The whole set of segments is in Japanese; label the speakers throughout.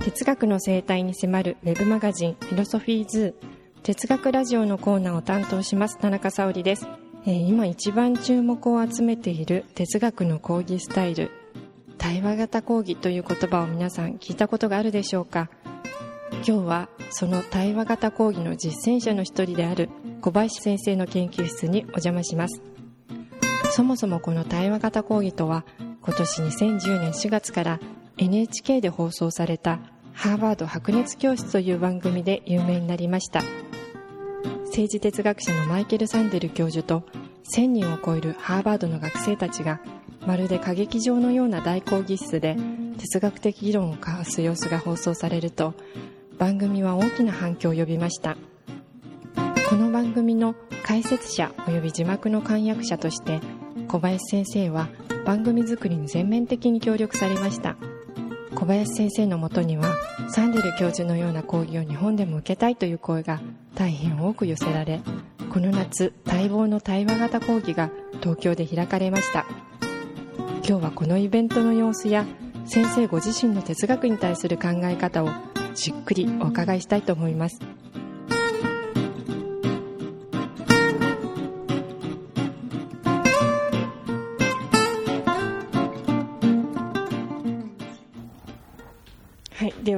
Speaker 1: 哲学の生態に迫るウェブマガジンフィロソフィーズ。哲学ラジオのコーナーを担当します田中沙織です、えー、今一番注目を集めている哲学の講義スタイル対話型講義という言葉を皆さん聞いたことがあるでしょうか。今日はその対話型講義の実践者の一人である小林先生の研究室にお邪魔します。そもそもこの対話型講義とは今年2010年4月から NHK で放送されたハーバード白熱教室という番組で有名になりました。政治哲学者のマイケル・サンデル教授と1000人を超えるハーバードの学生たちがまるで歌劇場のような大講義室で哲学的議論を交わす様子が放送されると番組は大きな反響を呼びました。この番組の解説者及び字幕の簡約者として小林先生は番組作りに全面的に協力されました。小林先生のもとにはサンデル教授のような講義を日本でも受けたいという声が大変多く寄せられこの夏待望の対話型講義が東京で開かれました。今日はこのイベントの様子や先生ご自身の哲学に対する考え方をじっくりお伺いしたいと思います。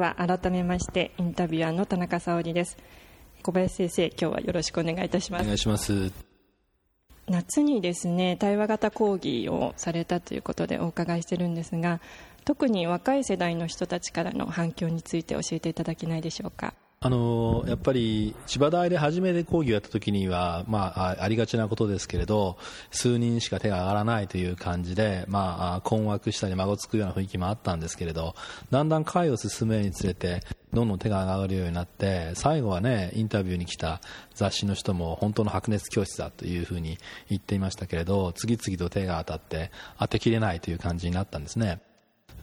Speaker 1: は改めましてインタビュアーの田中沙織です。小林先生今日はよろしくお願いいたします。
Speaker 2: お願いします。
Speaker 1: 夏にですね対話型講義をされたということでお伺いしてるんですが特に若い世代の人たちからの反響について教えていただけないでしょうか。
Speaker 2: あのやっぱり千葉大で初めて講義をやった時には、まあ、ありがちなことですけれど数人しか手が上がらないという感じで、まあ、困惑したり孫つくような雰囲気もあったんですけれどだんだん会を進めるにつれてどんどん手が上がるようになって最後はねインタビューに来た雑誌の人も本当の白熱教室だというふうに言っていましたけれど次々と手が当たって当てきれないという感じになったんですね。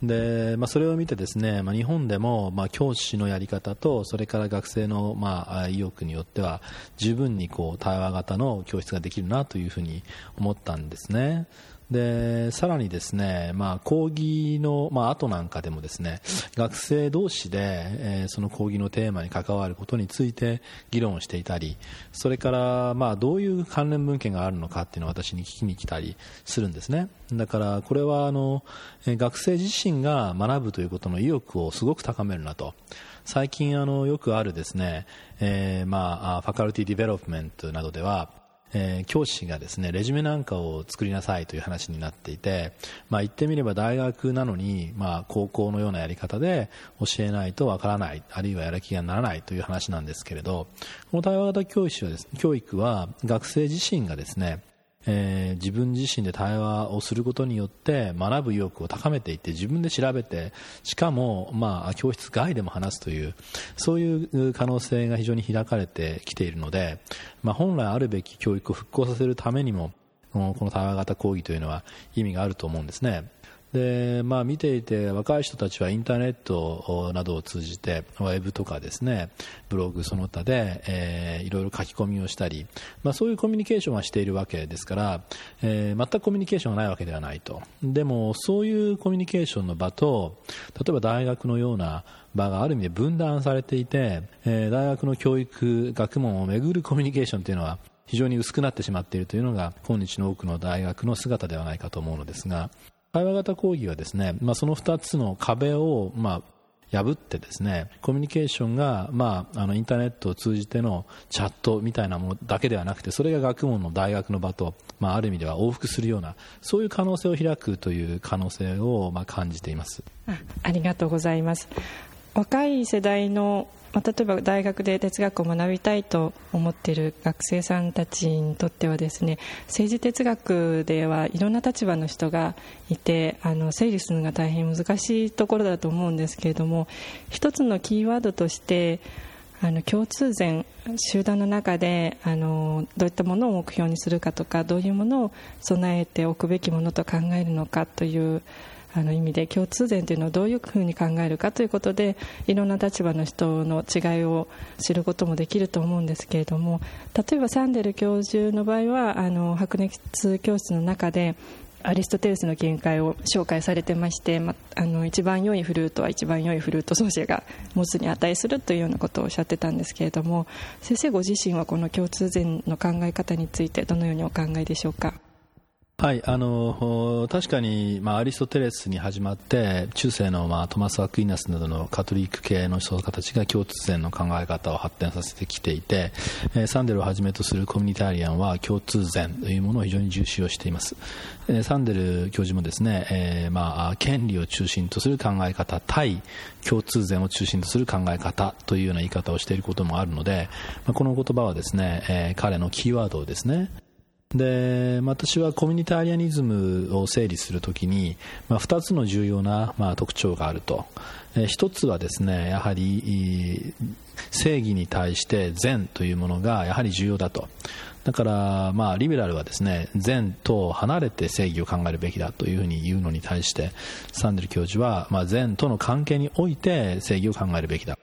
Speaker 2: で、まあ、それを見てですね、まあ、日本でも、まあ、教師のやり方とそれから学生の、まあ、意欲によっては十分にこう対話型の教室ができるなというふうに思ったんですね。でさらにですね、まあ、講義の、まあ後なんかでもですね学生同士で、えー、その講義のテーマに関わることについて議論していたりそれから、まあ、どういう関連文献があるのかっていうのを私に聞きに来たりするんですね。だからこれはあの学生自身が学ぶということの意欲をすごく高めるなと。最近あのよくあるですね、えー、まあ faculty development などではえー、教師がですねレジュメなんかを作りなさいという話になっていて、まあ、言ってみれば大学なのに、まあ、高校のようなやり方で教えないとわからないあるいはやる気がならないという話なんですけれどこの対話型教師はです、教育は学生自身がですねえー、自分自身で対話をすることによって学ぶ意欲を高めていって自分で調べてしかも、まあ、教室外でも話すというそういう可能性が非常に開かれてきているので、まあ、本来あるべき教育を復興させるためにもこの対話型講義というのは意味があると思うんですね。でまあ、見ていて若い人たちはインターネットなどを通じてウェブとかですねブログその他で、えー、いろいろ書き込みをしたり、まあ、そういうコミュニケーションはしているわけですから、えー、全くコミュニケーションがないわけではないと。でもそういうコミュニケーションの場と例えば大学のような場がある意味で分断されていて、えー、大学の教育学問をめぐるコミュニケーションというのは非常に薄くなってしまっているというのが今日の多くの大学の姿ではないかと思うのですが。対話型講義はですね、まあ、その2つの壁を、まあ、破ってですねコミュニケーションが、まあ、あのインターネットを通じてのチャットみたいなものだけではなくてそれが学問の大学の場と、まあ、ある意味では往復するようなそういう可能性を開くという可能性を、まあ、感じています。
Speaker 1: あありがとうございます。若い世代のまあ、例えば大学で哲学を学びたいと思っている学生さんたちにとってはですね政治哲学ではいろんな立場の人がいてあの整理するのが大変難しいところだと思うんですけれども一つのキーワードとしてあの共通前集団の中であのどういったものを目標にするかとかどういうものを備えておくべきものと考えるのかというあの意味で共通点というのをどういうふうに考えるかということでいろんな立場の人の違いを知ることもできると思うんですけれども例えばサンデル教授の場合はあの白熱教室の中でアリストテレスの見解を紹介されてまして、ま、あの一番良いフルートは一番良いフルート奏者が持つに値するというようなことをおっしゃってたんですけれども先生ご自身はこの共通禅の考え方についてどのようにお考えでしょうか？
Speaker 2: はいあの確かに、まあ、アリストテレスに始まって中世の、まあ、トマス・アクイナスなどのカトリック系の思想家たちが共通禅の考え方を発展させてきていて、えー、サンデルをはじめとするコミュニタリアンは共通禅というものを非常に重視をしています、えー、サンデル教授もですね、えーまあ、権利を中心とする考え方対共通禅を中心とする考え方というような言い方をしていることもあるので、まあ、この言葉はですね、えー、彼のキーワードをですねで私はコミュニタリアニズムを整理するときに、まあ、2つの重要な、まあ、特徴があると、え1つはですねやはり正義に対して善というものがやはり重要だと。だから、まあ、リベラルはですね善と離れて正義を考えるべきだというふうに言うのに対してサンデル教授は、まあ、善との関係において正義を考えるべきだ。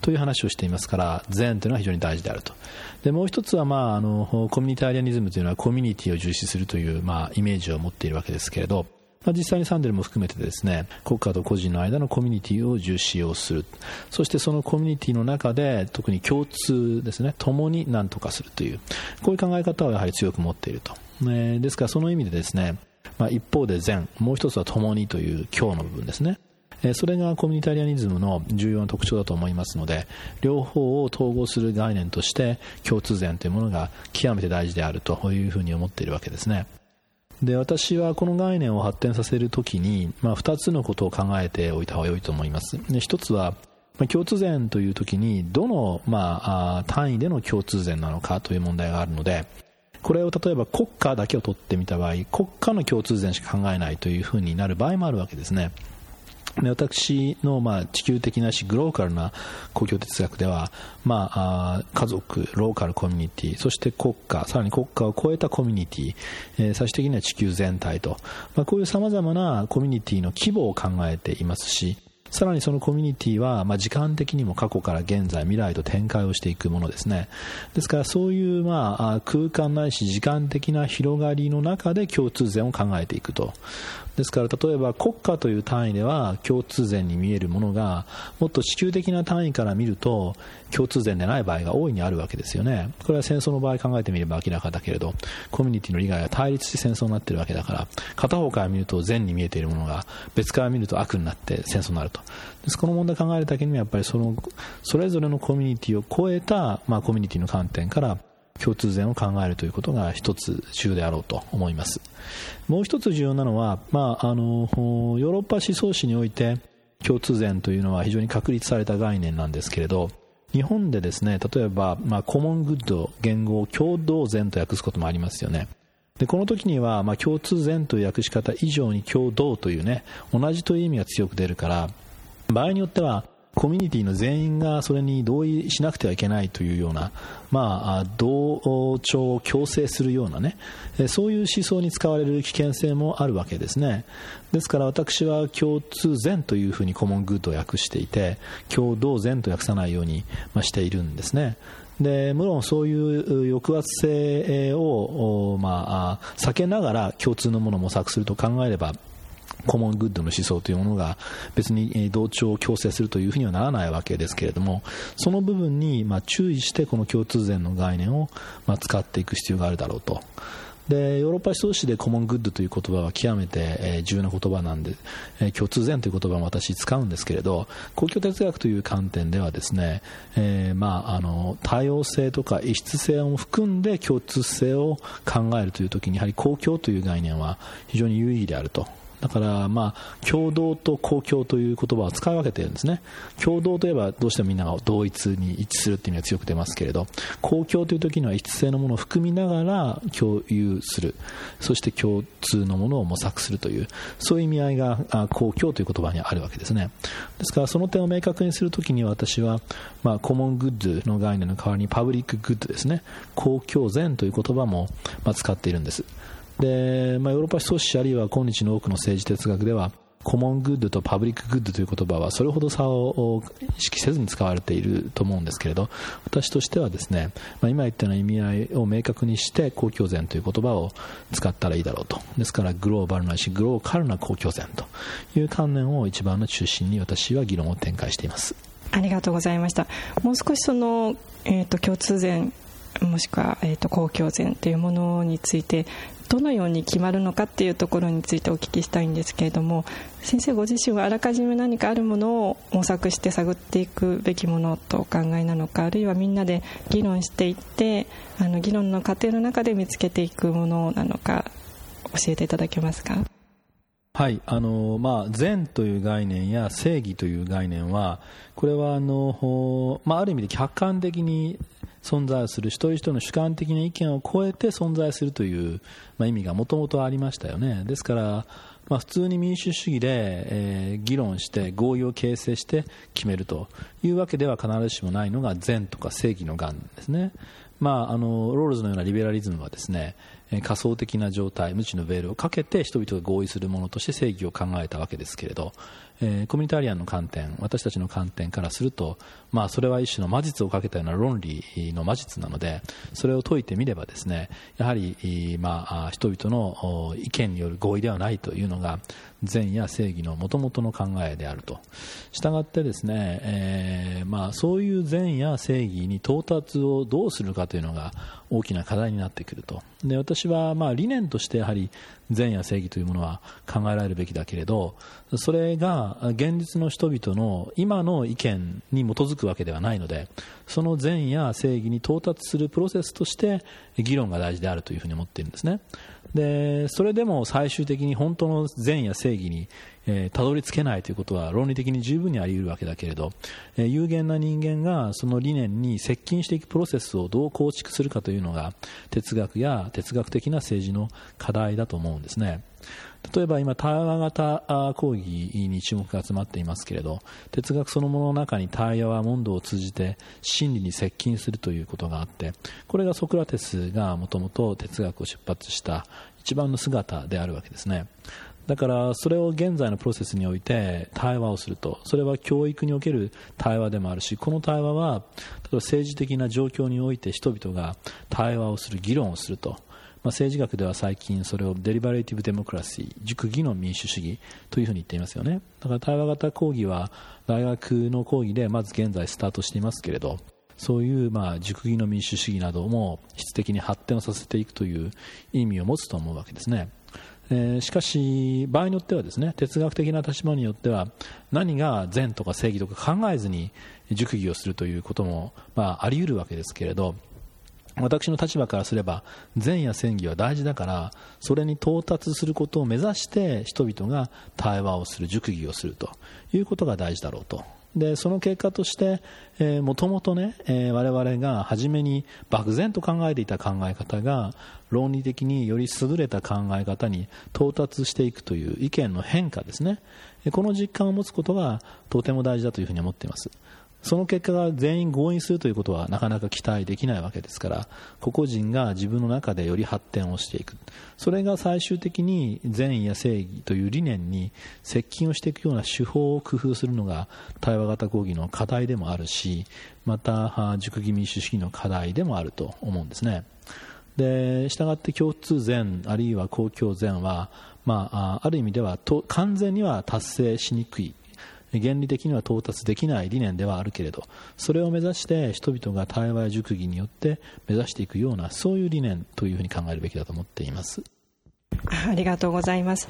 Speaker 2: という話をしていますから善というのは非常に大事であると。でもう一つは、まあ、あのコミュニタリアニズムというのはコミュニティを重視するという、まあ、イメージを持っているわけですけれどまあ、実際にサンデルも含めてですね国家と個人の間のコミュニティを重視をする。そしてそのコミュニティの中で特に共通ですね共に何とかするというこういう考え方をやはり強く持っていると、えですからその意味でですね、まあ、一方で善もう一つは共にという今日の部分ですね。それがコミュニタリアニズムの重要な特徴だと思いますので両方を統合する概念として共通善というものが極めて大事であるというふうに思っているわけですね。で私はこの概念を発展させるときに、まあ、2つのことを考えておいた方が良いと思います。で1つは共通善というときにどの、まあ、単位での共通善なのかという問題があるのでこれを例えば国家だけを取ってみた場合国家の共通善しか考えないというふうになる場合もあるわけですね。私のまあ地球的なしグローカルな公共哲学では、まあ、家族、ローカルコミュニティそして国家さらに国家を超えたコミュニティ、えー、最終的には地球全体と、まあ、こういうさまざまなコミュニティの規模を考えていますしさらにそのコミュニティは、まあ、時間的にも過去から現在、未来と展開をしていくものですね。ですからそういう、まあ、空間ないし時間的な広がりの中で共通点を考えていくと。ですから例えば国家という単位では共通点に見えるものがもっと地球的な単位から見ると共通点でない場合が大いにあるわけですよね。これは戦争の場合考えてみれば明らかだけれどコミュニティの利害が対立して戦争になっているわけだから片方から見ると善に見えているものが別から見ると悪になって戦争になると。ですこの問題を考えるだけにはやっぱりそのそれぞれのコミュニティを超えた、まあ、コミュニティの観点から共通点を考えるということが一つ重要であろうと思います。もう一つ重要なのは、まあ、あのヨーロッパ思想史において共通点というのは非常に確立された概念なんですけれど日本でですね例えば、まあ、コモングッド言語を共同善と訳すこともありますよね。でこの時には、まあ、共通善という訳し方以上に共同というね同じという意味が強く出るから場合によってはコミュニティの全員がそれに同意しなくてはいけないというような、まあ、同調を強制するようなねそういう思想に使われる危険性もあるわけですね。ですから私は共通善というふうにコモングッドを訳していて共同善と訳さないようにしているんですね。で無論そういう抑圧性を、まあ、避けながら共通のものを模索すると考えればコモングッドの思想というものが別に同調を強制するというふうにはならないわけですけれどもその部分にま注意してこの共通禅の概念をま使っていく必要があるだろうと。でヨーロッパ思想史でコモングッドという言葉は極めて、え重要な言葉なんで、え共通禅という言葉も私使うんですけれど公共哲学という観点ではですね、えー、まあ、あの多様性とか異質性を含んで共通性を考えるという時にやはり公共という概念は非常に有意義であるとだから、まあ、共同と公共という言葉を使い分けているんですね。共同といえばどうしてもみんなが同一に一致するという意味が強く出ますけれど、公共という時には一致性のものを含みながら共有する、そして共通のものを模索するという、そういう意味合いが公共という言葉にあるわけですね。ですからその点を明確にするときに私は、まあ、 common good の概念の代わりに public good ですね、公共善という言葉も、使っているんです。で、まあ、ヨーロッパ思想史あるいは今日の多くの政治哲学では common good と public good という言葉はそれほど差を意識せずに使われていると思うんですけれど私としてはですね、まあ、今言ったような意味合いを明確にして公共善という言葉を使ったらいいだろうと。ですからグローバルないしグローカルな公共善という観念を一番の中心に私は議論を展開しています。
Speaker 1: ありがとうございました。もう少しその、えーと、共通善もしくは、えーと公共善というものについてどのように決まるのかっていうところについてお聞きしたいんですけれども先生ご自身はあらかじめ何かあるものを模索して探っていくべきものとお考えなのかあるいはみんなで議論していってあの議論の過程の中で見つけていくものなのか教えていただけますか？
Speaker 2: はいあのまあ、善という概念や正義という概念はこれはあの、まあ、ある意味で客観的に存在する一人一人の主観的な意見を超えて存在するという、まあ、意味がもともとありましたよね。ですから、まあ、普通に民主主義で、えー、議論して合意を形成して決めると。いうわけでは必ずしもないのが善とか正義の願ですね、まあ、あのロールズのようなリベラリズムはですね仮想的な状態無知のベールをかけて人々が合意するものとして正義を考えたわけですけれどえー、コミュニタリアンの観点私たちの観点からすると、まあ、それは一種の魔術をかけたような論理の魔術なのでそれを解いてみればですねやはり、まあ、人々の意見による合意ではないというのが善や正義のもともとの考えであると。したがってですね、えー、まあ、そういう善や正義に到達をどうするかというのが大きな課題になってくると。で私はまあ理念としてやはり善や正義というものは考えられるべきだけれどそれが現実の人々の今の意見に基づくわけではないのでその善や正義に到達するプロセスとして議論が大事であるというふうに思っているんですね。でそれでも最終的に本当の善や正義にえー、たどり着けないということは論理的に十分にあり得るわけだけれど、えー、有限な人間がその理念に接近していくプロセスをどう構築するかというのが哲学や哲学的な政治の課題だと思うんですね。例えば今、対話型講義に注目が集まっていますけれど哲学そのものの中に対話は問答を通じて真理に接近するということがあってこれがソクラテスがもともと哲学を出発した一番の姿であるわけですね。だからそれを現在のプロセスにおいて対話をするとそれは教育における対話でもあるしこの対話は例えば政治的な状況において人々が対話をする議論をすると、まあ、政治学では最近それを deliberative democracy 熟議の民主主義というふうに言っていますよねだから対話型講義は大学の講義でまず現在スタートしていますけれどそういうまあ熟議の民主主義なども質的に発展をさせていくという意味を持つと思うわけですね。えー、しかし、場合によってはですね哲学的な立場によっては何が善とか正義とか考えずに熟議をするということも、まあ、あり得るわけですけれど私の立場からすれば善や正義は大事だからそれに到達することを目指して人々が対話をする熟議をするということが大事だろうと。でその結果としてもともとね、我々が初めに漠然と考えていた考え方が論理的により優れた考え方に到達していくという意見の変化ですね。この実感を持つことがとても大事だというふうに思っています。その結果が全員合意するということはなかなか期待できないわけですから個々人が自分の中でより発展をしていく。それが最終的に善意や正義という理念に接近をしていくような手法を工夫するのが対話型講義の課題でもあるしまた熟議民主主義の課題でもあると思うんですね。でしたがって共通善あるいは公共善は、まあ、ある意味ではと完全には達成しにくい原理的には到達できない理念ではあるけれどそれを目指して人々が対話や熟議によって目指していくようなそういう理念というふうに考えるべきだと思っています。
Speaker 1: ありがとうございます。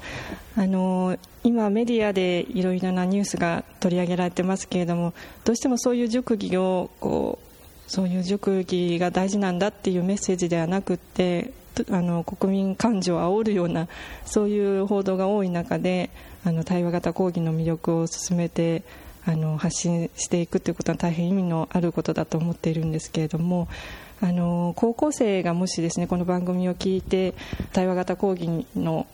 Speaker 1: あの今メディアでいろいろなニュースが取り上げられてますけれどもどうしてもそういう熟議をこうそういう熟議が大事なんだっていうメッセージではなくてあの国民感情を煽るようなそういう報道が多い中であの対話型講義の魅力を進めてあの発信していくということは大変意味のあることだと思っているんですけれどもあの高校生がもしですねこの番組を聞いて対話型講義の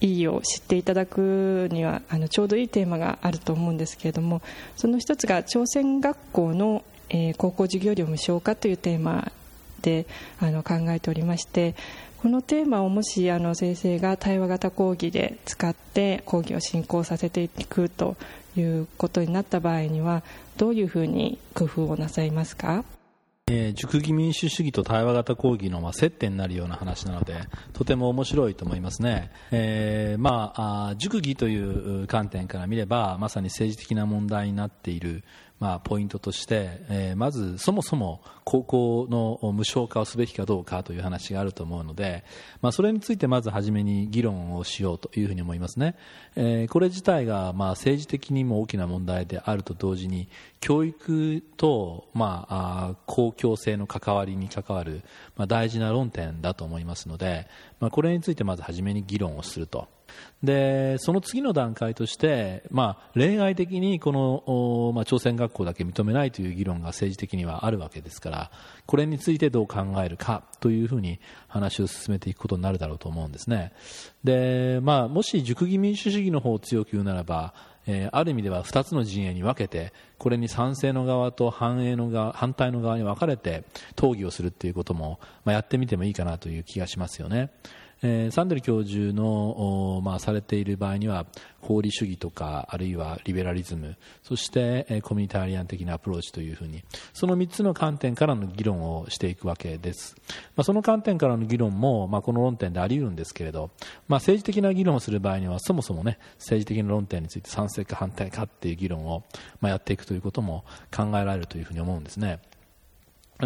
Speaker 1: 意義を知っていただくにはあのちょうどいいテーマがあると思うんですけれどもその一つが朝鮮学校の、えー、高校授業料無償化というテーマであの考えておりましてこのテーマをもしあの先生が対話型講義で使って講義を進行させていくということになった場合にはどういうふうに工夫をなさいますか？
Speaker 2: えー、熟議民主主義と対話型講義の、まあ、接点になるような話なのでとても面白いと思いますね、えーまあ、あ熟議という観点から見ればまさに政治的な問題になっているまあ、ポイントとして、えー、まずそもそも高校の無償化をすべきかどうかという話があると思うので、まあ、それについてまず初めに議論をしようというふうに思いますね、えー、これ自体がまあ政治的にも大きな問題であると同時に教育とまあ公共性の関わりに関わるまあ大事な論点だと思いますので、まあ、これについてまず初めに議論をすると。でその次の段階として、まあ、例外的にこの、まあ、朝鮮学校だけ認めないという議論が政治的にはあるわけですからこれについてどう考えるかというふうに話を進めていくことになるだろうと思うんですねで、まあ、もし熟議民主主義の方を強く言うならばえー、ある意味では2つの陣営に分けてこれに賛成の側と反映の側反対の側に分かれて討議をするということも、まあ、やってみてもいいかなという気がしますよね。えー、サンデル教授の、まあ、されている場合には法理主義とかあるいはリベラリズムそして、えー、コミュニタリアン的なアプローチというふうにその3つの観点からの議論をしていくわけです、まあ、その観点からの議論も、まあ、この論点であり得るんですけれど、まあ、政治的な議論をする場合にはそもそも、ね、政治的な論点について賛成か反対かという議論を、まあ、やっていくということも考えられるというふうに思うんですね。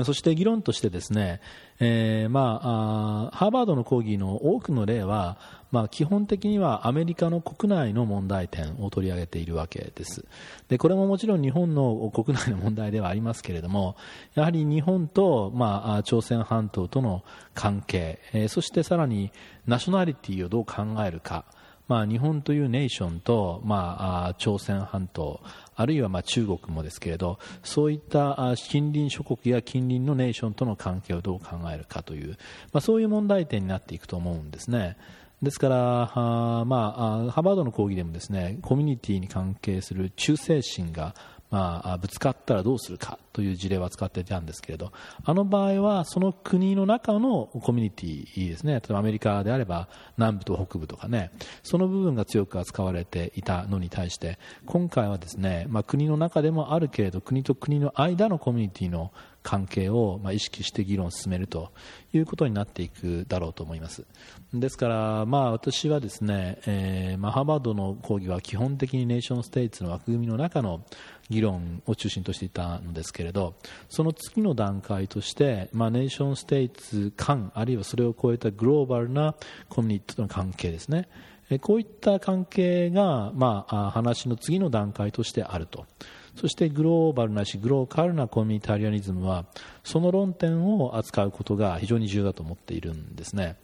Speaker 2: そして議論としてですね、えー、まあ、ハーバードの講義の多くの例は、まあ、基本的にはアメリカの国内の問題点を取り上げているわけです。でこれももちろん日本の国内の問題ではありますけれどもやはり日本と、まあ、朝鮮半島との関係、えー、そしてさらにナショナリティをどう考えるか。まあ、日本というネーションと、まあ、朝鮮半島。あるいはまあ中国もですけれどそういった近隣諸国や近隣のネーションとの関係をどう考えるかという、まあ、そういう問題点になっていくと思うんですね。ですから、あまあ、ハーバードの講義でもですねコミュニティに関係する忠誠心がまあ、ぶつかったらどうするかという事例は使っていたんですけれどあの場合はその国の中のコミュニティですね。例えばアメリカであれば南部と北部とかね。その部分が強く扱われていたのに対して今回はですね、まあ、国の中でもあるけれど国と国の間のコミュニティの関係をま意識して議論を進めるということになっていくだろうと思います。ですから、まあ、私はですね、えーまあ、ハーバードの講義は基本的にネーションステイツの枠組みの中の議論を中心としていたのですけれどその次の段階として、まあ、ネーションステイツ間あるいはそれを超えたグローバルなコミュニティとの関係ですね。こういった関係が、まあ、話の次の段階としてあるとそしてグローバルなしグローカルなコミュニタリアニズムはその論点を扱うことが非常に重要だと思っているんですね。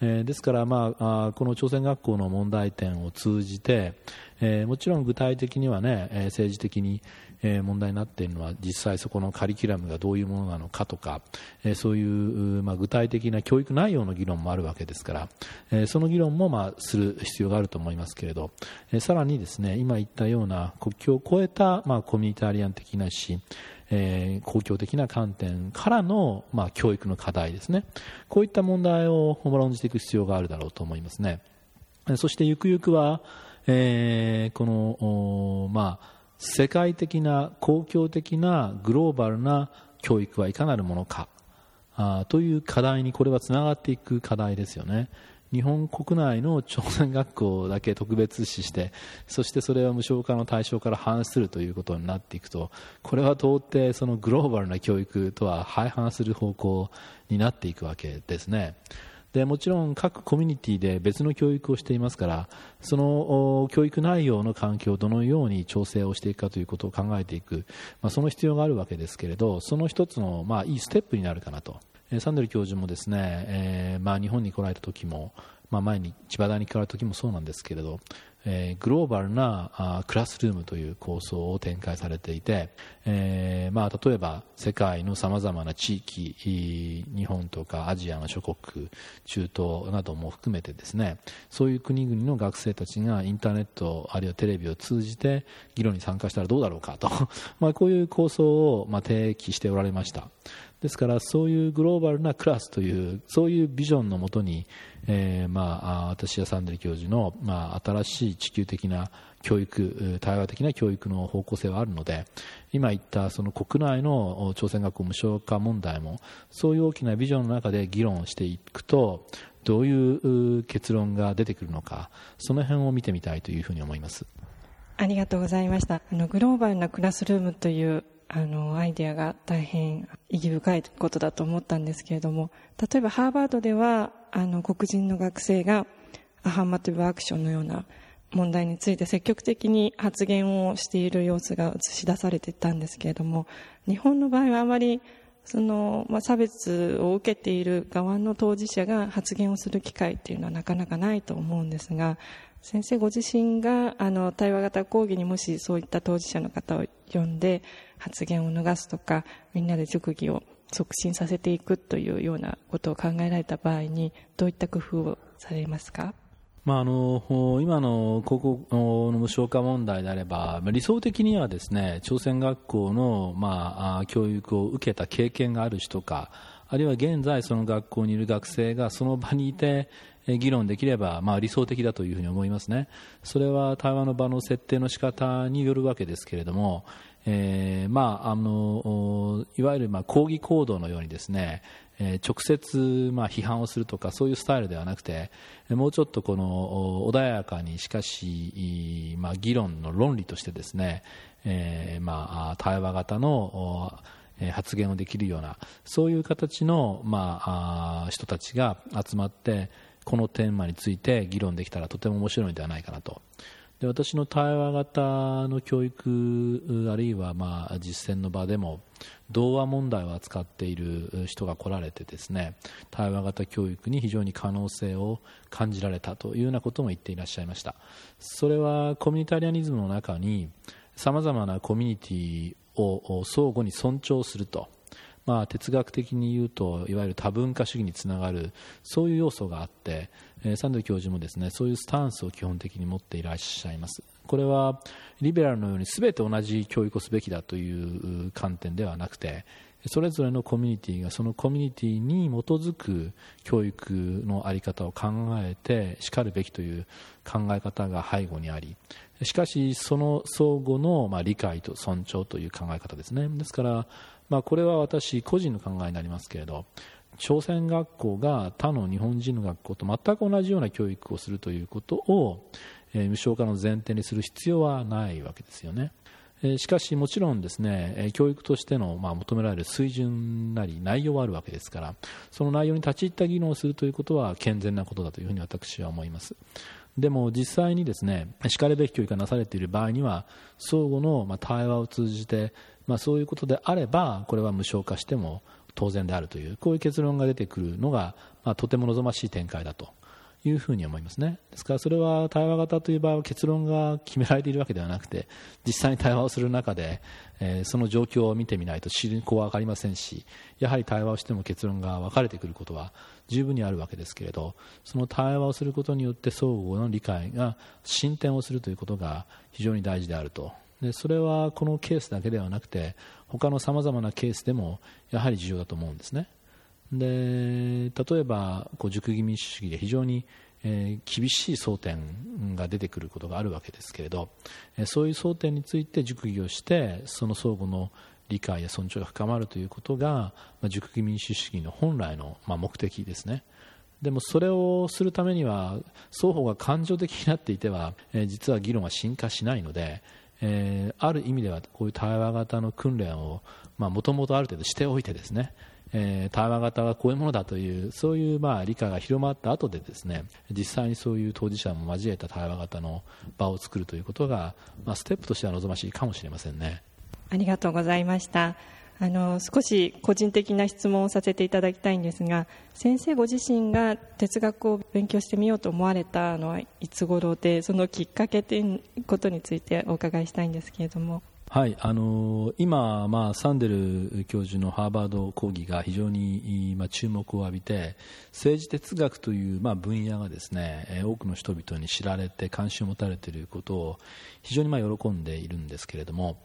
Speaker 2: え、ですから、まあ、この朝鮮学校の問題点を通じて、え、もちろん具体的にはね、政治的に、え、問題になっているのは実際そこのカリキュラムがどういうものなのかとか、え、そういう、ま、具体的な教育内容の議論もあるわけですから、え、その議論も、ま、する必要があると思いますけれど、え、さらにですね今言ったような国境を越えた、ま、コミュニタリアン的なしえ、公共的な観点からの、まあ、教育の課題ですね。こういった問題を論じていく必要があるだろうと思いますね。そしてゆくゆくは、えー、この、まあ、世界的な公共的なグローバルな教育はいかなるものかあという課題にこれはつながっていく課題ですよね。日本国内の朝鮮学校だけ特別視してそしてそれを無償化の対象から反するということになっていくとこれは到底そのグローバルな教育とは相反する方向になっていくわけですね。でもちろん各コミュニティで別の教育をしていますからその教育内容の環境をどのように調整をしていくかということを考えていく、まあ、その必要があるわけですけれどその一つの、まあ、いいステップになるかなと。サンデル教授もですね、えーまあ、日本に来られた時も、まあ、前に千葉大に来られた時もそうなんですけれど、えー、グローバルなあクラスルームという構想を展開されていて、えーまあ、例えば世界のさまざまな地域日本とかアジアの諸国中東なども含めてですねそういう国々の学生たちがインターネットあるいはテレビを通じて議論に参加したらどうだろうかと。まあこういう構想をまあ提起しておられました。ですからそういうグローバルなクラスというそういうビジョンのもとに、えーまあ、私やサンデル教授の、まあ、新しい地球的な教育対話的な教育の方向性はあるので今言ったその国内の朝鮮学校無償化問題もそういう大きなビジョンの中で議論していくとどういう結論が出てくるのかその辺を見てみたいというふうに思います。
Speaker 1: ありがとうございました。あのグローバルなクラスルームというあのアイデアが大変意義深いことだと思ったんですけれども例えばハーバードではあの黒人の学生がアハンマティブアクションのような問題について積極的に発言をしている様子が映し出されていたんですけれども日本の場合はあまりその、まあ、差別を受けている側の当事者が発言をする機会っていうのはなかなかないと思うんですが先生ご自身があの対話型講義にもしそういった当事者の方を呼んで発言を逃すとかみんなで熟議を促進させていくというようなことを考えられた場合にどういった工夫をされますか？
Speaker 2: まあ、あの今の高校の無償化問題であれば理想的にはですね朝鮮学校の、まあ、教育を受けた経験がある人かあるいは現在その学校にいる学生がその場にいて議論できれば、まあ、理想的だというふうに思いますね。それは対話の場の設定の仕方によるわけですけれども、えーまあ、あのいわゆるまあ抗議行動のようにですねえ直接、まあ、批判をするとかそういうスタイルではなくてもうちょっとこの穏やかにしかし、まあ、議論の論理としてですね、えー、まあ、対話型の発言をできるようなそういう形の、まあ、人たちが集まってこのテーマについて議論できたらとても面白いのではないかなと。で私の対話型の教育あるいはまあ実践の場でも童話問題を扱っている人が来られてですね対話型教育に非常に可能性を感じられたというようなことも言っていらっしゃいました。それはコミュニタリアニズムの中にさまざまなコミュニティを相互に尊重すると。まあ、哲学的に言うといわゆる多文化主義につながるそういう要素があって、えー、サンドル教授もですねそういうスタンスを基本的に持っていらっしゃいます。これはリベラルのように全て同じ教育をすべきだという観点ではなくてそれぞれのコミュニティがそのコミュニティに基づく教育の在り方を考えてしかるべきという考え方が背後にありしかしその相互のまあ理解と尊重という考え方ですね。ですからまあ、これは私個人の考えになりますけれど朝鮮学校が他の日本人の学校と全く同じような教育をするということを、え、無償化の前提にする必要はないわけですよね。しかし、もちろんですね教育としての、まあ、求められる水準なり内容はあるわけですからその内容に立ち入った議論をするということは健全なことだというふうに私は思います。でも実際にですねしかるべき教育がなされている場合には相互の対話を通じてまあ、そういうことであればこれは無償化しても当然であるというこういう結論が出てくるのが、まあ、とても望ましい展開だというふうに思いますね。ですからそれは対話型という場合は結論が決められているわけではなくて実際に対話をする中で、えー、その状況を見てみないと進行は分かりませんしやはり対話をしても結論が分かれてくることは十分にあるわけですけれどその対話をすることによって相互の理解が進展をするということが非常に大事であるとでそれはこのケースだけではなくて他のさまざまなケースでもやはり重要だと思うんですね。で例えばこう熟議民主主義で非常に、えー、厳しい争点が出てくることがあるわけですけれど、えー、そういう争点について熟議をしてその相互の理解や尊重が深まるということが、まあ、熟議民主主義の本来の、まあ、目的ですね。でもそれをするためには双方が感情的になっていては、えー、実は議論は進化しないので、えー、ある意味ではこういう対話型の訓練をもともとある程度しておいてですね、えー、対話型はこういうものだというそういうまあ理解が広まった後でですね実際にそういう当事者も交えた対話型の場を作るということが、まあ、ステップとしては望ましいかもしれませんね。
Speaker 1: ありがとうございました。あの少し個人的な質問をさせていただきたいんですが先生ご自身が哲学を勉強してみようと思われたのはいつ頃でそのきっかけということについてお伺いしたいんですけれども。
Speaker 2: はいあの今、まあ、サンデル教授のハーバード講義が非常に、まあ、注目を浴びて政治哲学という、まあ、分野がですね多くの人々に知られて関心を持たれていることを非常にまあ喜んでいるんですけれども、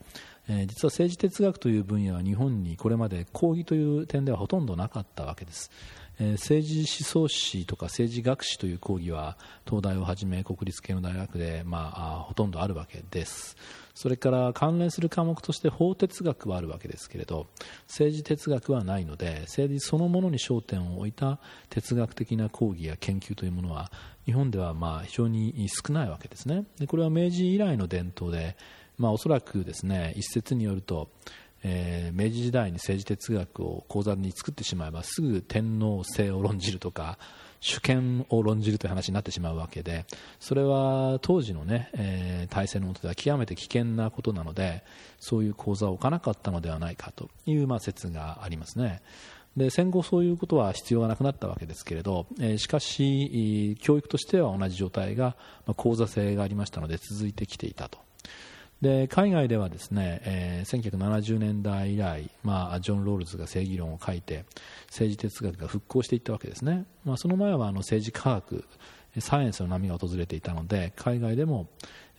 Speaker 2: えー、実は政治哲学という分野は日本にこれまで講義という点ではほとんどなかったわけです。えー、政治思想史とか政治学史という講義は東大をはじめ国立系の大学で、まあ、ほとんどあるわけですそれから関連する科目として法哲学はあるわけですけれど政治哲学はないので政治そのものに焦点を置いた哲学的な講義や研究というものは日本ではまあ非常に少ないわけですね。でこれは明治以来の伝統で、まあ、おそらくですね一説によるとえー、明治時代に政治哲学を講座に作ってしまえばすぐ天皇制を論じるとか主権を論じるという話になってしまうわけでそれは当時のね、えー、体制の下では極めて危険なことなのでそういう講座を置かなかったのではないかという、まあ、説がありますね。で戦後、そういうことは必要がなくなったわけですけれど、えー、しかし、教育としては同じ状態が、まあ、講座性がありましたので続いてきていたと。で海外ではですね、えー、1970年代以来、まあ、ジョン・ロールズが正義論を書いて政治哲学が復興していったわけですね、まあ、その前はあの政治科学サイエンスの波が訪れていたので海外でも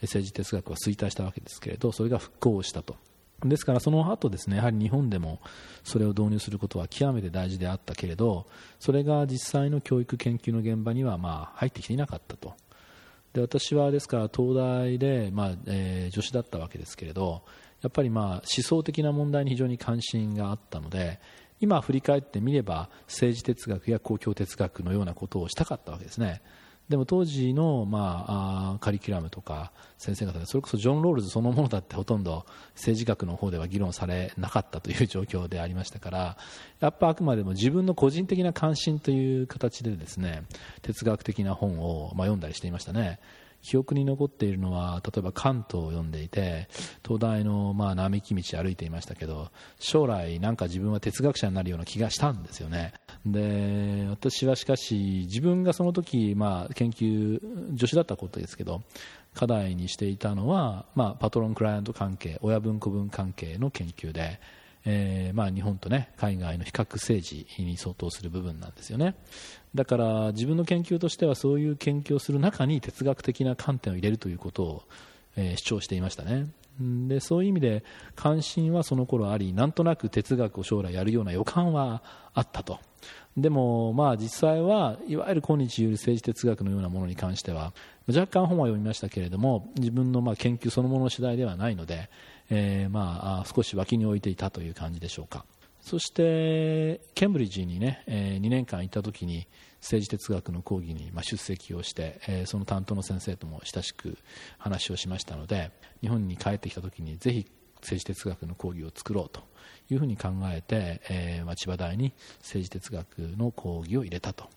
Speaker 2: 政治哲学は衰退したわけですけれどそれが復興したと。ですからその後ですねやはり日本でもそれを導入することは極めて大事であったけれどそれが実際の教育研究の現場にはまあ入ってきていなかったと。で私はですから東大で、まあえー、助手だったわけですけれどやっぱりまあ思想的な問題に非常に関心があったので今振り返ってみれば政治哲学や公共哲学のようなことをしたかったわけですね。でも当時の、まあ、あカリキュラムとか先生方でそれこそジョン・ロールズそのものだってほとんど政治学の方では議論されなかったという状況でありましたからやっぱあくまでも自分の個人的な関心という形でですね哲学的な本を、まあ、読んだりしていましたね。記憶に残っているのは例えば関東を読んでいて東大のまあ並木道歩いていましたけど将来なんか自分は哲学者になるような気がしたんですよね。で私はしかし自分がその時まあ研究助手だったことですけど課題にしていたのは、まあ、パトロンクライアント関係親分子分関係の研究でえーまあ、日本と、ね、海外の比較政治に相当する部分なんですよね。だから自分の研究としてはそういう研究をする中に哲学的な観点を入れるということを、えー、主張していましたね。でそういう意味で関心はその頃ありなんとなく哲学を将来やるような予感はあったと。でも、まあ、実際はいわゆる今日いう政治哲学のようなものに関しては若干本は読みましたけれども自分のまあ研究そのもの次第ではないので、えー、まあ少し脇に置いていたという感じでしょうか。そしてケンブリッジにね、えー、2年間行った時に政治哲学の講義に出席をして、その担当の先生とも親しく話をしましたので日本に帰ってきた時にぜひ政治哲学の講義を作ろうというふうに考えて、えーまあ、千葉大に政治哲学の講義を入れたと。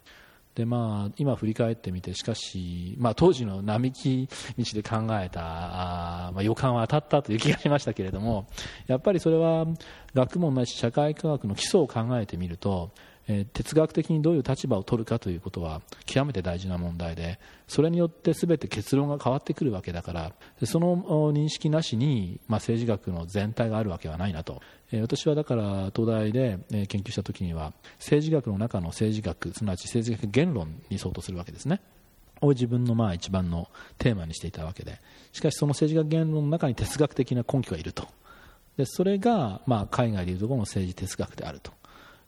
Speaker 2: でまあ、今振り返ってみてしかし、まあ、当時の並木道で考えたあ、まあ、予感は当たったという気がしましたけれどもやっぱりそれは学問ないし社会科学の基礎を考えてみるとえ哲学的にどういう立場を取るかということは極めて大事な問題でそれによって全て結論が変わってくるわけだからその認識なしに、まあ、政治学の全体があるわけはないなと、え私はだから東大で研究した時には政治学の中の政治学すなわち政治学言論に相当するわけですね。を自分のまあ一番のテーマにしていたわけで。しかしその政治学言論の中に哲学的な根拠がいると。でそれがまあ海外でいうところの政治哲学であると。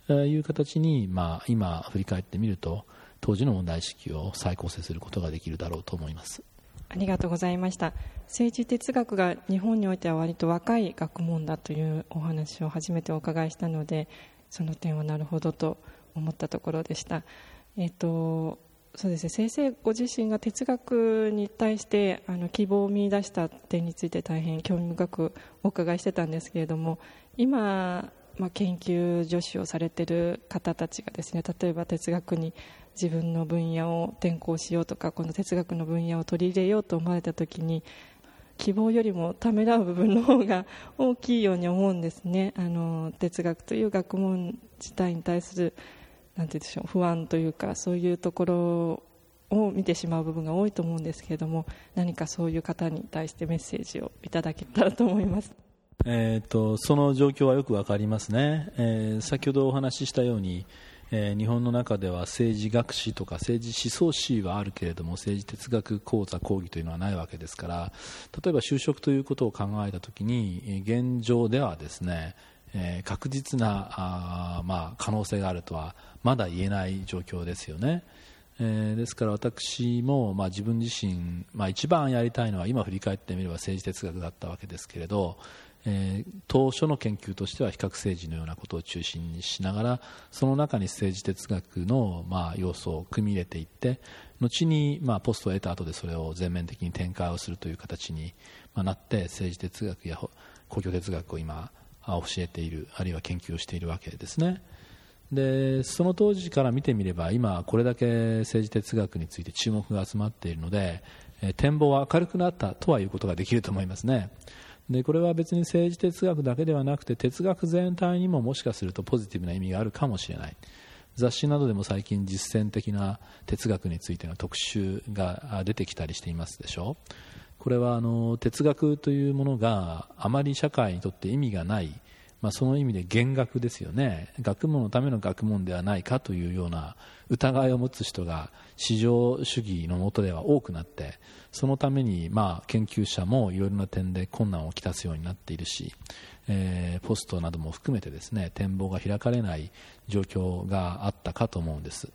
Speaker 2: いう形に、まあ、今振り返ってみると当時の問題意識を再構成することができるだろうと思います。
Speaker 1: ありがとうございました。政治哲学が日本においては割と若い学問だというお話を初めてお伺いしたのでその点はなるほどと思ったところでした、えーとそうですね、先生ご自身が哲学に対してあの希望を見出した点について大変興味深くお伺いしてたんですけれども今まあ、研究助手をされてる方たちがですね例えば哲学に自分の分野を転校しようとかこの哲学の分野を取り入れようと思われた時に希望よりもためらう部分の方が大きいように思うんですねあの哲学という学問自体に対するなんて言うでしょう不安というかそういうところを見てしまう部分が多いと思うんですけれども何かそういう方に対してメッセージをいただけたらと思います。
Speaker 2: えーと、その状況はよくわかりますね、えー、先ほどお話ししたように、えー、日本の中では政治学士とか政治思想史はあるけれども政治哲学講座講義というのはないわけですから例えば就職ということを考えたときに現状ではですね、えー、確実なあ、まあ、可能性があるとはまだ言えない状況ですよね。えー、ですから私も、まあ、自分自身、まあ、一番やりたいのは今振り返ってみれば政治哲学だったわけですけれど、えー、当初の研究としては比較政治のようなことを中心にしながらその中に政治哲学の、まあ、要素を組み入れていって後に、まあ、ポストを得た後でそれを全面的に展開をするという形に、なって政治哲学や公共哲学を今教えているあるいは研究をしているわけですね。でその当時から見てみれば今これだけ政治哲学について注目が集まっているので、え展望は明るくなったとはいうことができると思いますねでこれは別に政治哲学だけではなくて哲学全体にももしかするとポジティブな意味があるかもしれない。雑誌などでも最近実践的な哲学についての特集が出てきたりしていますでしょこれはあの哲学というものがあまり社会にとって意味がないまあ、その意味で弦楽ですよね。学問のための学問ではないかというような疑いを持つ人が市場主義のもとでは多くなってそのためにまあ研究者もいろいろな点で困難をきたすようになっているし、えー、ポストなども含めてですね展望が開かれない状況があったかと思うんです。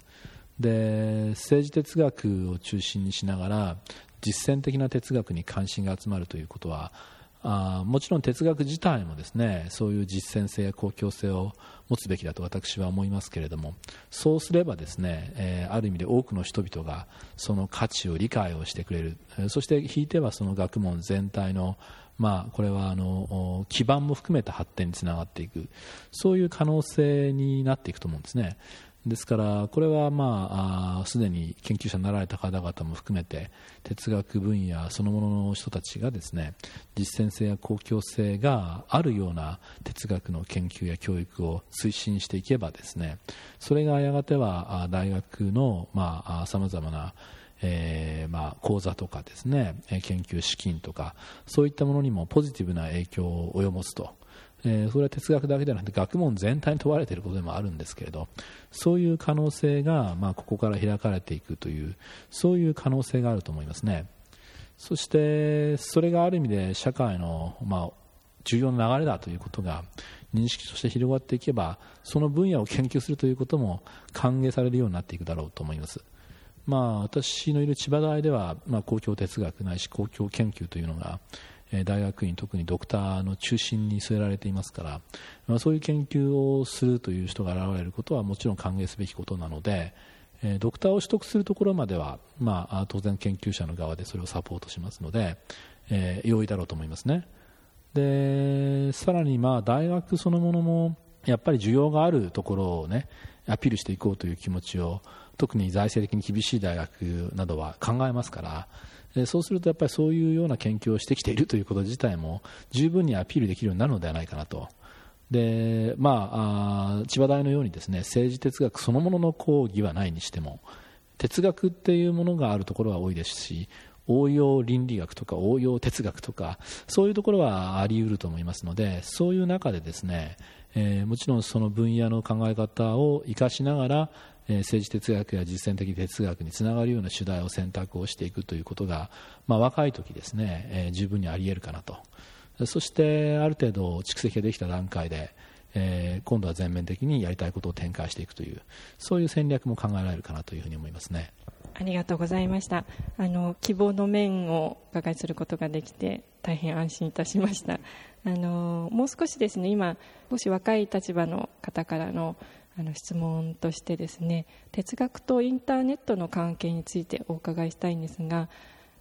Speaker 2: で政治哲学を中心にしながら実践的な哲学に関心が集まるということはあもちろん哲学自体もですねそういう実践性や公共性を持つべきだと私は思いますけれどもそうすればですね、えー、ある意味で多くの人々がその価値を理解をしてくれるそしてひいてはその学問全体のまあ、これはあの基盤も含めた発展につながっていくそういう可能性になっていくと思うんですね。ですからこれはまあすでに研究者になられた方々も含めて哲学分野そのものの人たちがですね実践性や公共性があるような哲学の研究や教育を推進していけばですねそれがやがては大学のさまざ、まなえーまあ、講座とかですね研究資金とかそういったものにもポジティブな影響を及ぼすと。えー、それは哲学だけではなくて学問全体に問われていることでもあるんですけれどそういう可能性が、まあ、ここから開かれていくというそういう可能性があると思いますねそしてそれがある意味で社会の、まあ、重要な流れだということが認識として広がっていけばその分野を研究するということも歓迎されるようになっていくだろうと思います。まあ、私のいる千葉大では、まあ、公共哲学ないし公共研究というのが大学院特にドクターの中心に据えられていますから、まあ、そういう研究をするという人が現れることはもちろん歓迎すべきことなので、えドクターを取得するところまでは、まあ、当然研究者の側でそれをサポートしますので、えー、容易だろうと思いますね。でさらにまあ大学そのものもやっぱり需要があるところをねアピールしていこうという気持ちを特に財政的に厳しい大学などは考えますからそうするとやっぱりそういうような研究をしてきているということ自体も十分にアピールできるようになるのではないかなと。でまあ、あ千葉大のようにですね政治哲学そのものの講義はないにしても哲学っていうものがあるところは多いですし応用倫理学とか応用哲学とかそういうところはあり得ると思いますのでそういう中でですね、えー、もちろんその分野の考え方を生かしながら政治哲学や実践的哲学につながるような主題を選択をしていくということが、まあ、若い時ですね、えー、十分にあり得るかなと。そしてある程度蓄積ができた段階で、えー、今度は全面的にやりたいことを展開していくというそういう戦略も考えられるかなというふうに思いますね。
Speaker 1: ありがとうございました。あの希望の面をお伺いすることができて大変安心いたしました。あのもう少しですね今少し若い立場の方からのあの質問としてですね哲学とインターネットの関係についてお伺いしたいんですが、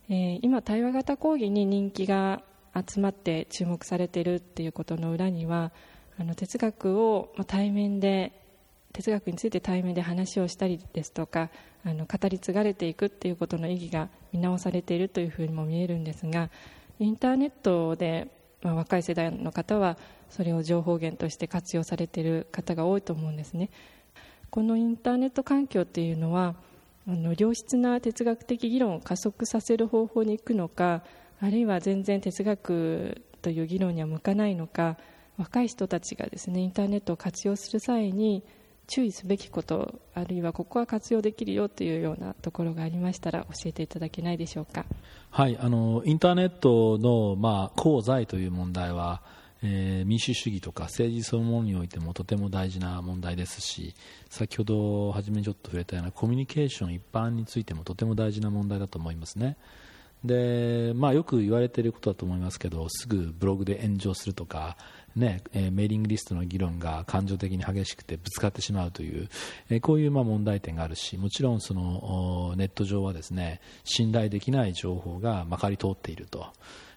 Speaker 1: えー、今対話型講義に人気が集まって注目されているっていうことの裏にはあの哲学を対面で哲学について対面で話をしたりですとかあの語り継がれていくっていうことの意義が見直されているというふうにも見えるんですがインターネットで、まあ、若い世代の方はそれを情報源として活用されている方が多いと思うんですね。このインターネット環境っていうのはあの良質な哲学的議論を加速させる方法に行くのかあるいは全然哲学という議論には向かないのか若い人たちがですねインターネットを活用する際に注意すべきことあるいはここは活用できるよというようなところがありましたら教えていただけないでしょうか。
Speaker 2: はいあのインターネットの、まあ、功罪という問題はえー、民主主義とか政治そのものにおいてもとても大事な問題ですし先ほど初めちょっと触れたようなコミュニケーション一般についてもとても大事な問題だと思いますねで、まあ、よく言われていることだと思いますけどすぐブログで炎上するとか、ねえ、メーリングリストの議論が感情的に激しくてぶつかってしまうという、え、こういうま問題点があるしもちろんそのネット上はですね信頼できない情報がまかり通っていると。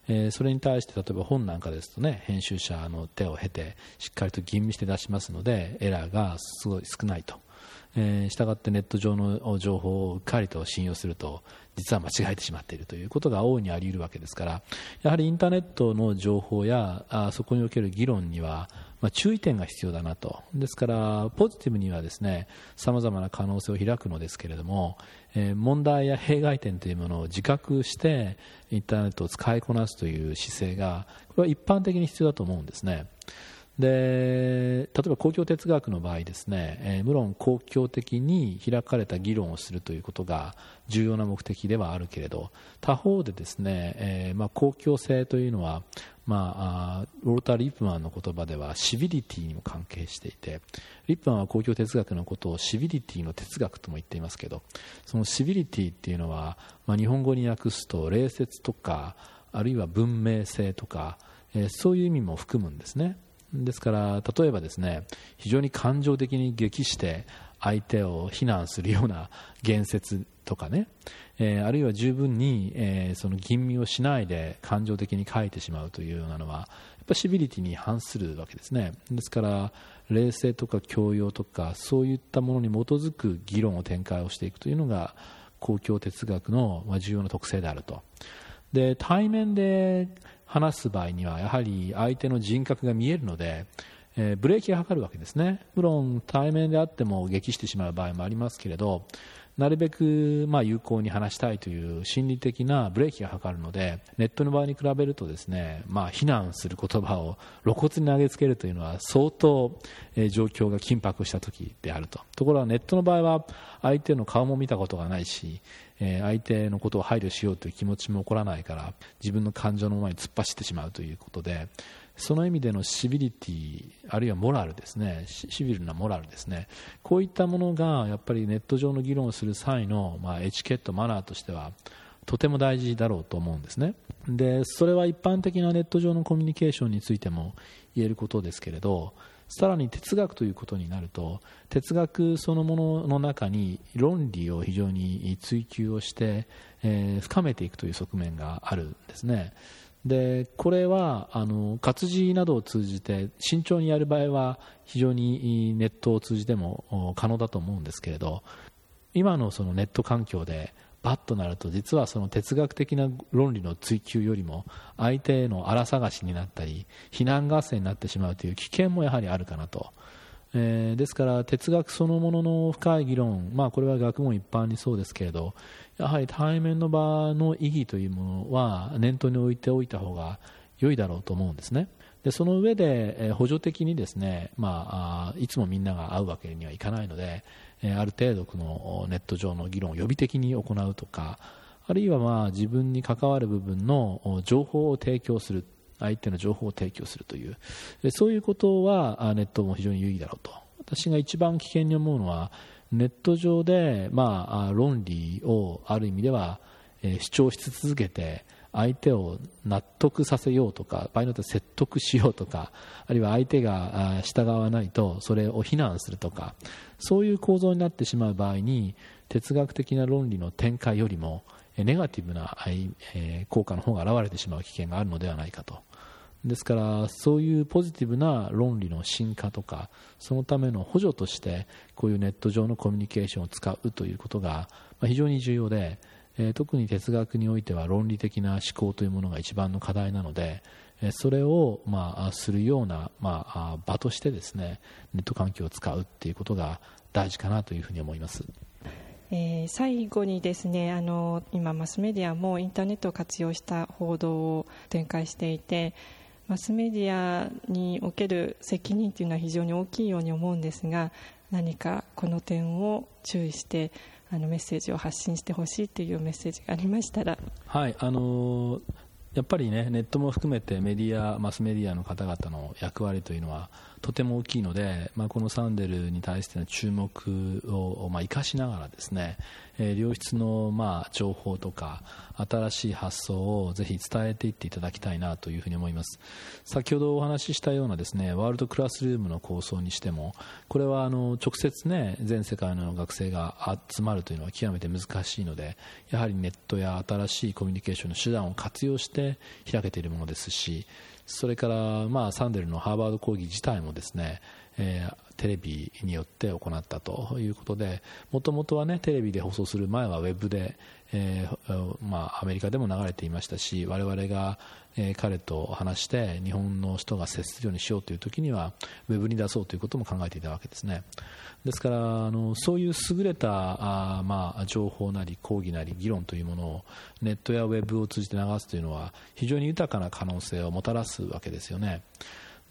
Speaker 2: え、それに対して例えば本なんかですとね編集者の手を経てしっかりと吟味して出しますのでエラーがすごい少ないと。えー、したがってネット上の情報をうっかりと信用すると実は間違えてしまっているということが大いにあり得るわけですからやはりインターネットの情報やあそこにおける議論にはまあ、注意点が必要だなとですからポジティブにはですね様々な可能性を開くのですけれども、えー、問題や弊害点というものを自覚してインターネットを使いこなすという姿勢がこれは一般的に必要だと思うんですね。で例えば公共哲学の場合ですね、えー、無論公共的に開かれた議論をするということが重要な目的ではあるけれど他方でですね、えー、まあ、公共性というのは、まあ、ウォルター・リップマンの言葉ではシビリティにも関係していてリップマンは公共哲学のことをシビリティの哲学とも言っていますけどそのシビリティっていうのは、まあ、日本語に訳すと礼節とかあるいは文明性とか、えー、そういう意味も含むんですね。ですから例えばですね非常に感情的に激して相手を非難するような言説とかね、えー、あるいは十分に、えー、その吟味をしないで感情的に書いてしまうというようなのはやっぱシビリティに反するわけですね。ですから冷静とか教養とかそういったものに基づく議論を展開をしていくというのが公共哲学の重要な特性であると。で対面で話す場合にはやはり相手の人格が見えるので、えー、ブレーキがかかるわけですね。無論対面であっても激してしまう場合もありますけれどなるべくまあ有効に話したいという心理的なブレーキがかかるのでネットの場合に比べるとですね、まあ、非難する言葉を露骨に投げつけるというのは相当、え、状況が緊迫した時であると。ところがネットの場合は相手の顔も見たことがないし、え、相手のことを配慮しようという気持ちも起こらないから自分の感情の前に突っ走ってしまうということでその意味でのシビリティあるいはモラルですね。シビルなモラルですね。こういったものがやっぱりネット上の議論をする際の、まあ、エチケットマナーとしてはとても大事だろうと思うんですね。でそれは一般的なネット上のコミュニケーションについても言えることですけれどさらに哲学ということになると哲学そのものの中に論理を非常に追求をして、えー、深めていくという側面があるんですね。でこれはあの活字などを通じて慎重にやる場合は非常にネットを通じても可能だと思うんですけれど今のそのネット環境でバッとなると実はその哲学的な論理の追求よりも相手への荒探しになったり非難合戦になってしまうという危険もやはりあるかなと。えー、ですから哲学そのものの深い議論、まあ、これは学問一般にそうですけれどやはり対面の場の意義というものは念頭に置いておいた方が良いだろうと思うんですね。でその上で、補助的にですね、まあ、いつもみんなが会うわけにはいかないので、ある程度ネット上の議論を予備的に行うとかあるいはまあ自分に関わる部分の情報を提供する相手の情報を提供するというそういうことはネットも非常に有意義だろうと私が一番危険に思うのはネット上で、まあ、論理をある意味では、えー、主張し続けて相手を納得させようとか場合によっては説得しようとかあるいは相手が従わないとそれを非難するとかそういう構造になってしまう場合に哲学的な論理の展開よりもネガティブな効果の方が現れてしまう危険があるのではないかと。ですからそういうポジティブな論理の進化とかそのための補助としてこういうネット上のコミュニケーションを使うということが非常に重要で、特に哲学においては論理的な思考というものが一番の課題なのでそれをまあするようなまあ場としてですねネット環境を使うということが大事かなというふうに思います。
Speaker 1: えー、最後にですねあの今マスメディアもインターネットを活用した報道を展開していてマスメディアにおける責任というのは非常に大きいように思うんですが何かこの点を注意してあのメッセージを発信してほしいというメッセージがありましたら。
Speaker 2: はいあのーやっぱりねネットも含めてメディアマスメディアの方々の役割というのはとても大きいので、まあ、このサンデルに対しての注目を、まあ、生かしながらですね、えー、良質の、まあ、情報とか新しい発想をぜひ伝えていっていただきたいなというふうに思います。先ほどお話ししたようなですねワールドクラスルームの構想にしてもこれはあの直接ね全世界の学生が集まるというのは極めて難しいのでやはりネットや新しいコミュニケーションの手段を活用して開けているものですしそれから、まあ、サンデルのハーバード講義自体もですね、えー、テレビによって行ったということでもともとは、ね、テレビで放送する前はウェブで、えーまあ、アメリカでも流れていましたし我々が、え、彼と話して日本の人が接するようにしようという時にはウェブに出そうということも考えていたわけですねですからあのそういう優れたあ、まあ、情報なり講義なり議論というものをネットやウェブを通じて流すというのは非常に豊かな可能性をもたらすわけですよね。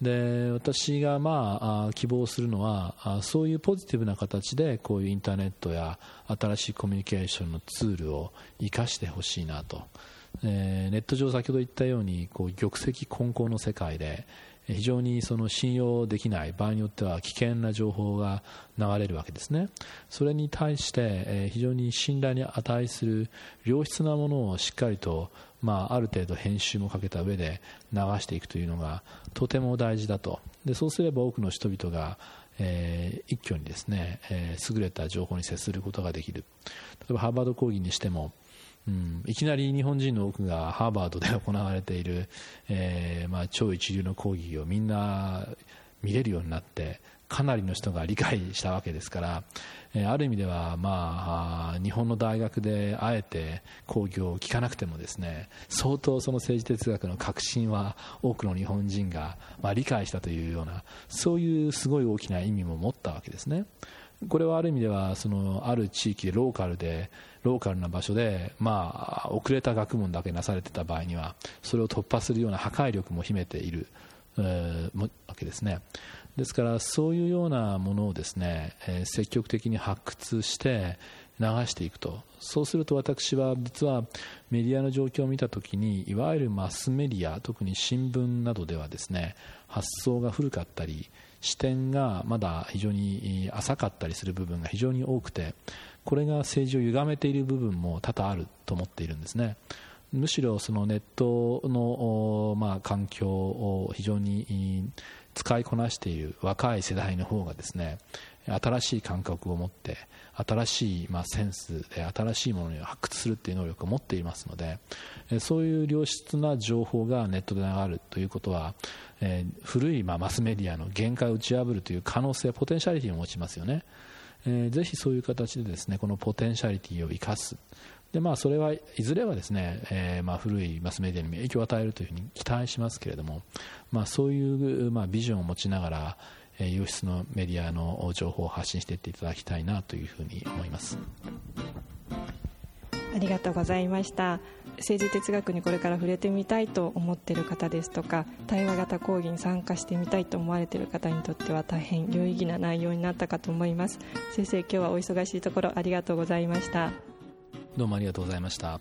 Speaker 2: で私がまあ希望するのはそういうポジティブな形でこういうインターネットや新しいコミュニケーションのツールを生かしてほしいなと、えー、ネット上先ほど言ったようにこう玉石混交の世界で非常にその信用できない場合によっては危険な情報が流れるわけですね。それに対して非常に信頼に値する良質なものをしっかりとまあ、ある程度編集もかけた上で流していくというのがとても大事だと。でそうすれば多くの人々が、えー、一挙にですね、えー、優れた情報に接することができる。例えばハーバード講義にしてもうん、いきなり日本人の多くがハーバードで行われている、えーまあ、超一流の講義をみんな見れるようになってかなりの人が理解したわけですから、えある意味では、まあ、日本の大学であえて講義を聞かなくてもですね相当その政治哲学の核心は多くの日本人が、まあ、理解したというようなそういうすごい大きな意味も持ったわけですね。これはある意味ではそのある地域でローカルでローカルな場所で、まあ、遅れた学問だけなされてた場合にはそれを突破するような破壊力も秘めている、えー、わけですね。ですからそういうようなものをですね、えー、積極的に発掘して流していくとそうすると私は実はメディアの状況を見た時にいわゆるマスメディア特に新聞などではですね発想が古かったり視点がまだ非常に浅かったりする部分が非常に多くてこれが政治を歪めている部分も多々あると思っているんですね。むしろそのネットの、まあ、環境を非常に使いこなしている若い世代の方がですね新しい感覚を持って新しい、まあ、センスで新しいものを発掘するという能力を持っていますのでそういう良質な情報がネットで流るということは、えー、古い、まあ、マスメディアの限界を打ち破るという可能性ポテンシャリティを持ちますよね、えー、ぜひそういう形でですねこのポテンシャリティを生かす。でまあ、それはいずれはですね、えー、まあ古いマスメディアにも影響を与えるというふうに期待しますけれども、まあ、そういう、まあ、ビジョンを持ちながら、えー、良質のメディアの情報を発信していっていただきたいなというふうに思います。
Speaker 1: ありがとうございました。政治哲学にこれから触れてみたいと思っている方ですとか対話型講義に参加してみたいと思われている方にとっては大変有意義な内容になったかと思います先生今日はお忙しいところありがとうございました
Speaker 2: どうもありがとうございました。